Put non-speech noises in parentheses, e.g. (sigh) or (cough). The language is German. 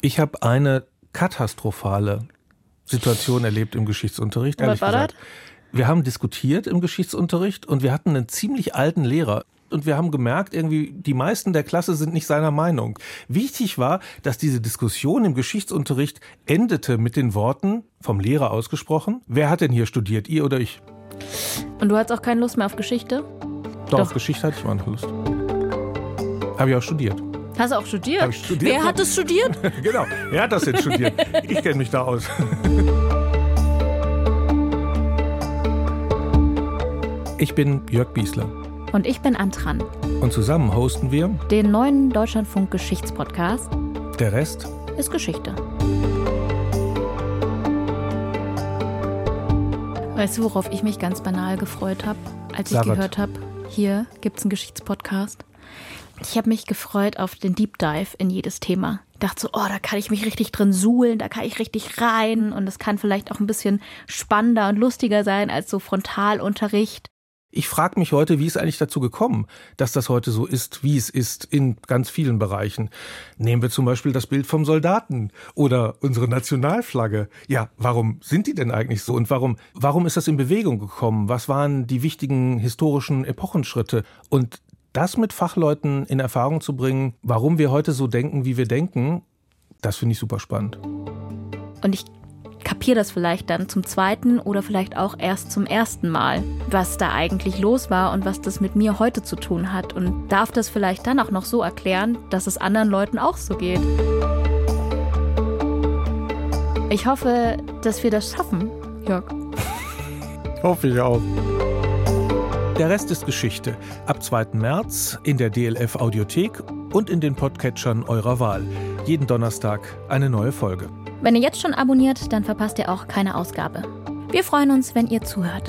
Ich habe eine katastrophale Situation erlebt im Geschichtsunterricht. Was war gesagt. das? Wir haben diskutiert im Geschichtsunterricht und wir hatten einen ziemlich alten Lehrer. Und wir haben gemerkt, irgendwie, die meisten der Klasse sind nicht seiner Meinung. Wichtig war, dass diese Diskussion im Geschichtsunterricht endete mit den Worten, vom Lehrer ausgesprochen, wer hat denn hier studiert, ihr oder ich? Und du hattest auch keine Lust mehr auf Geschichte? Doch, Doch. auf Geschichte hatte ich mal noch Lust. Habe ich auch studiert. Hast du auch studiert? Hab ich studiert? Wer hat es studiert? (laughs) genau, wer hat das denn studiert? Ich kenne mich da aus. (laughs) Ich bin Jörg Biesler. Und ich bin Antran. Und zusammen hosten wir den neuen Deutschlandfunk Geschichtspodcast. Der Rest ist Geschichte. Weißt du, worauf ich mich ganz banal gefreut habe, als ich gehört habe, hier gibt es einen Geschichtspodcast? Ich habe mich gefreut auf den Deep Dive in jedes Thema. Dachte so, oh, da kann ich mich richtig drin suhlen, da kann ich richtig rein und es kann vielleicht auch ein bisschen spannender und lustiger sein als so Frontalunterricht. Ich frage mich heute, wie ist eigentlich dazu gekommen, dass das heute so ist, wie es ist in ganz vielen Bereichen. Nehmen wir zum Beispiel das Bild vom Soldaten oder unsere Nationalflagge. Ja, warum sind die denn eigentlich so und warum, warum ist das in Bewegung gekommen? Was waren die wichtigen historischen Epochenschritte? Und das mit Fachleuten in Erfahrung zu bringen, warum wir heute so denken, wie wir denken, das finde ich super spannend. Und ich kapiere das vielleicht dann zum zweiten oder vielleicht auch erst zum ersten Mal, was da eigentlich los war und was das mit mir heute zu tun hat und darf das vielleicht dann auch noch so erklären, dass es anderen Leuten auch so geht. Ich hoffe, dass wir das schaffen, Jörg. (laughs) hoffe ich auch. Der Rest ist Geschichte. Ab 2. März in der DLF Audiothek und in den Podcatchern eurer Wahl. Jeden Donnerstag eine neue Folge. Wenn ihr jetzt schon abonniert, dann verpasst ihr auch keine Ausgabe. Wir freuen uns, wenn ihr zuhört.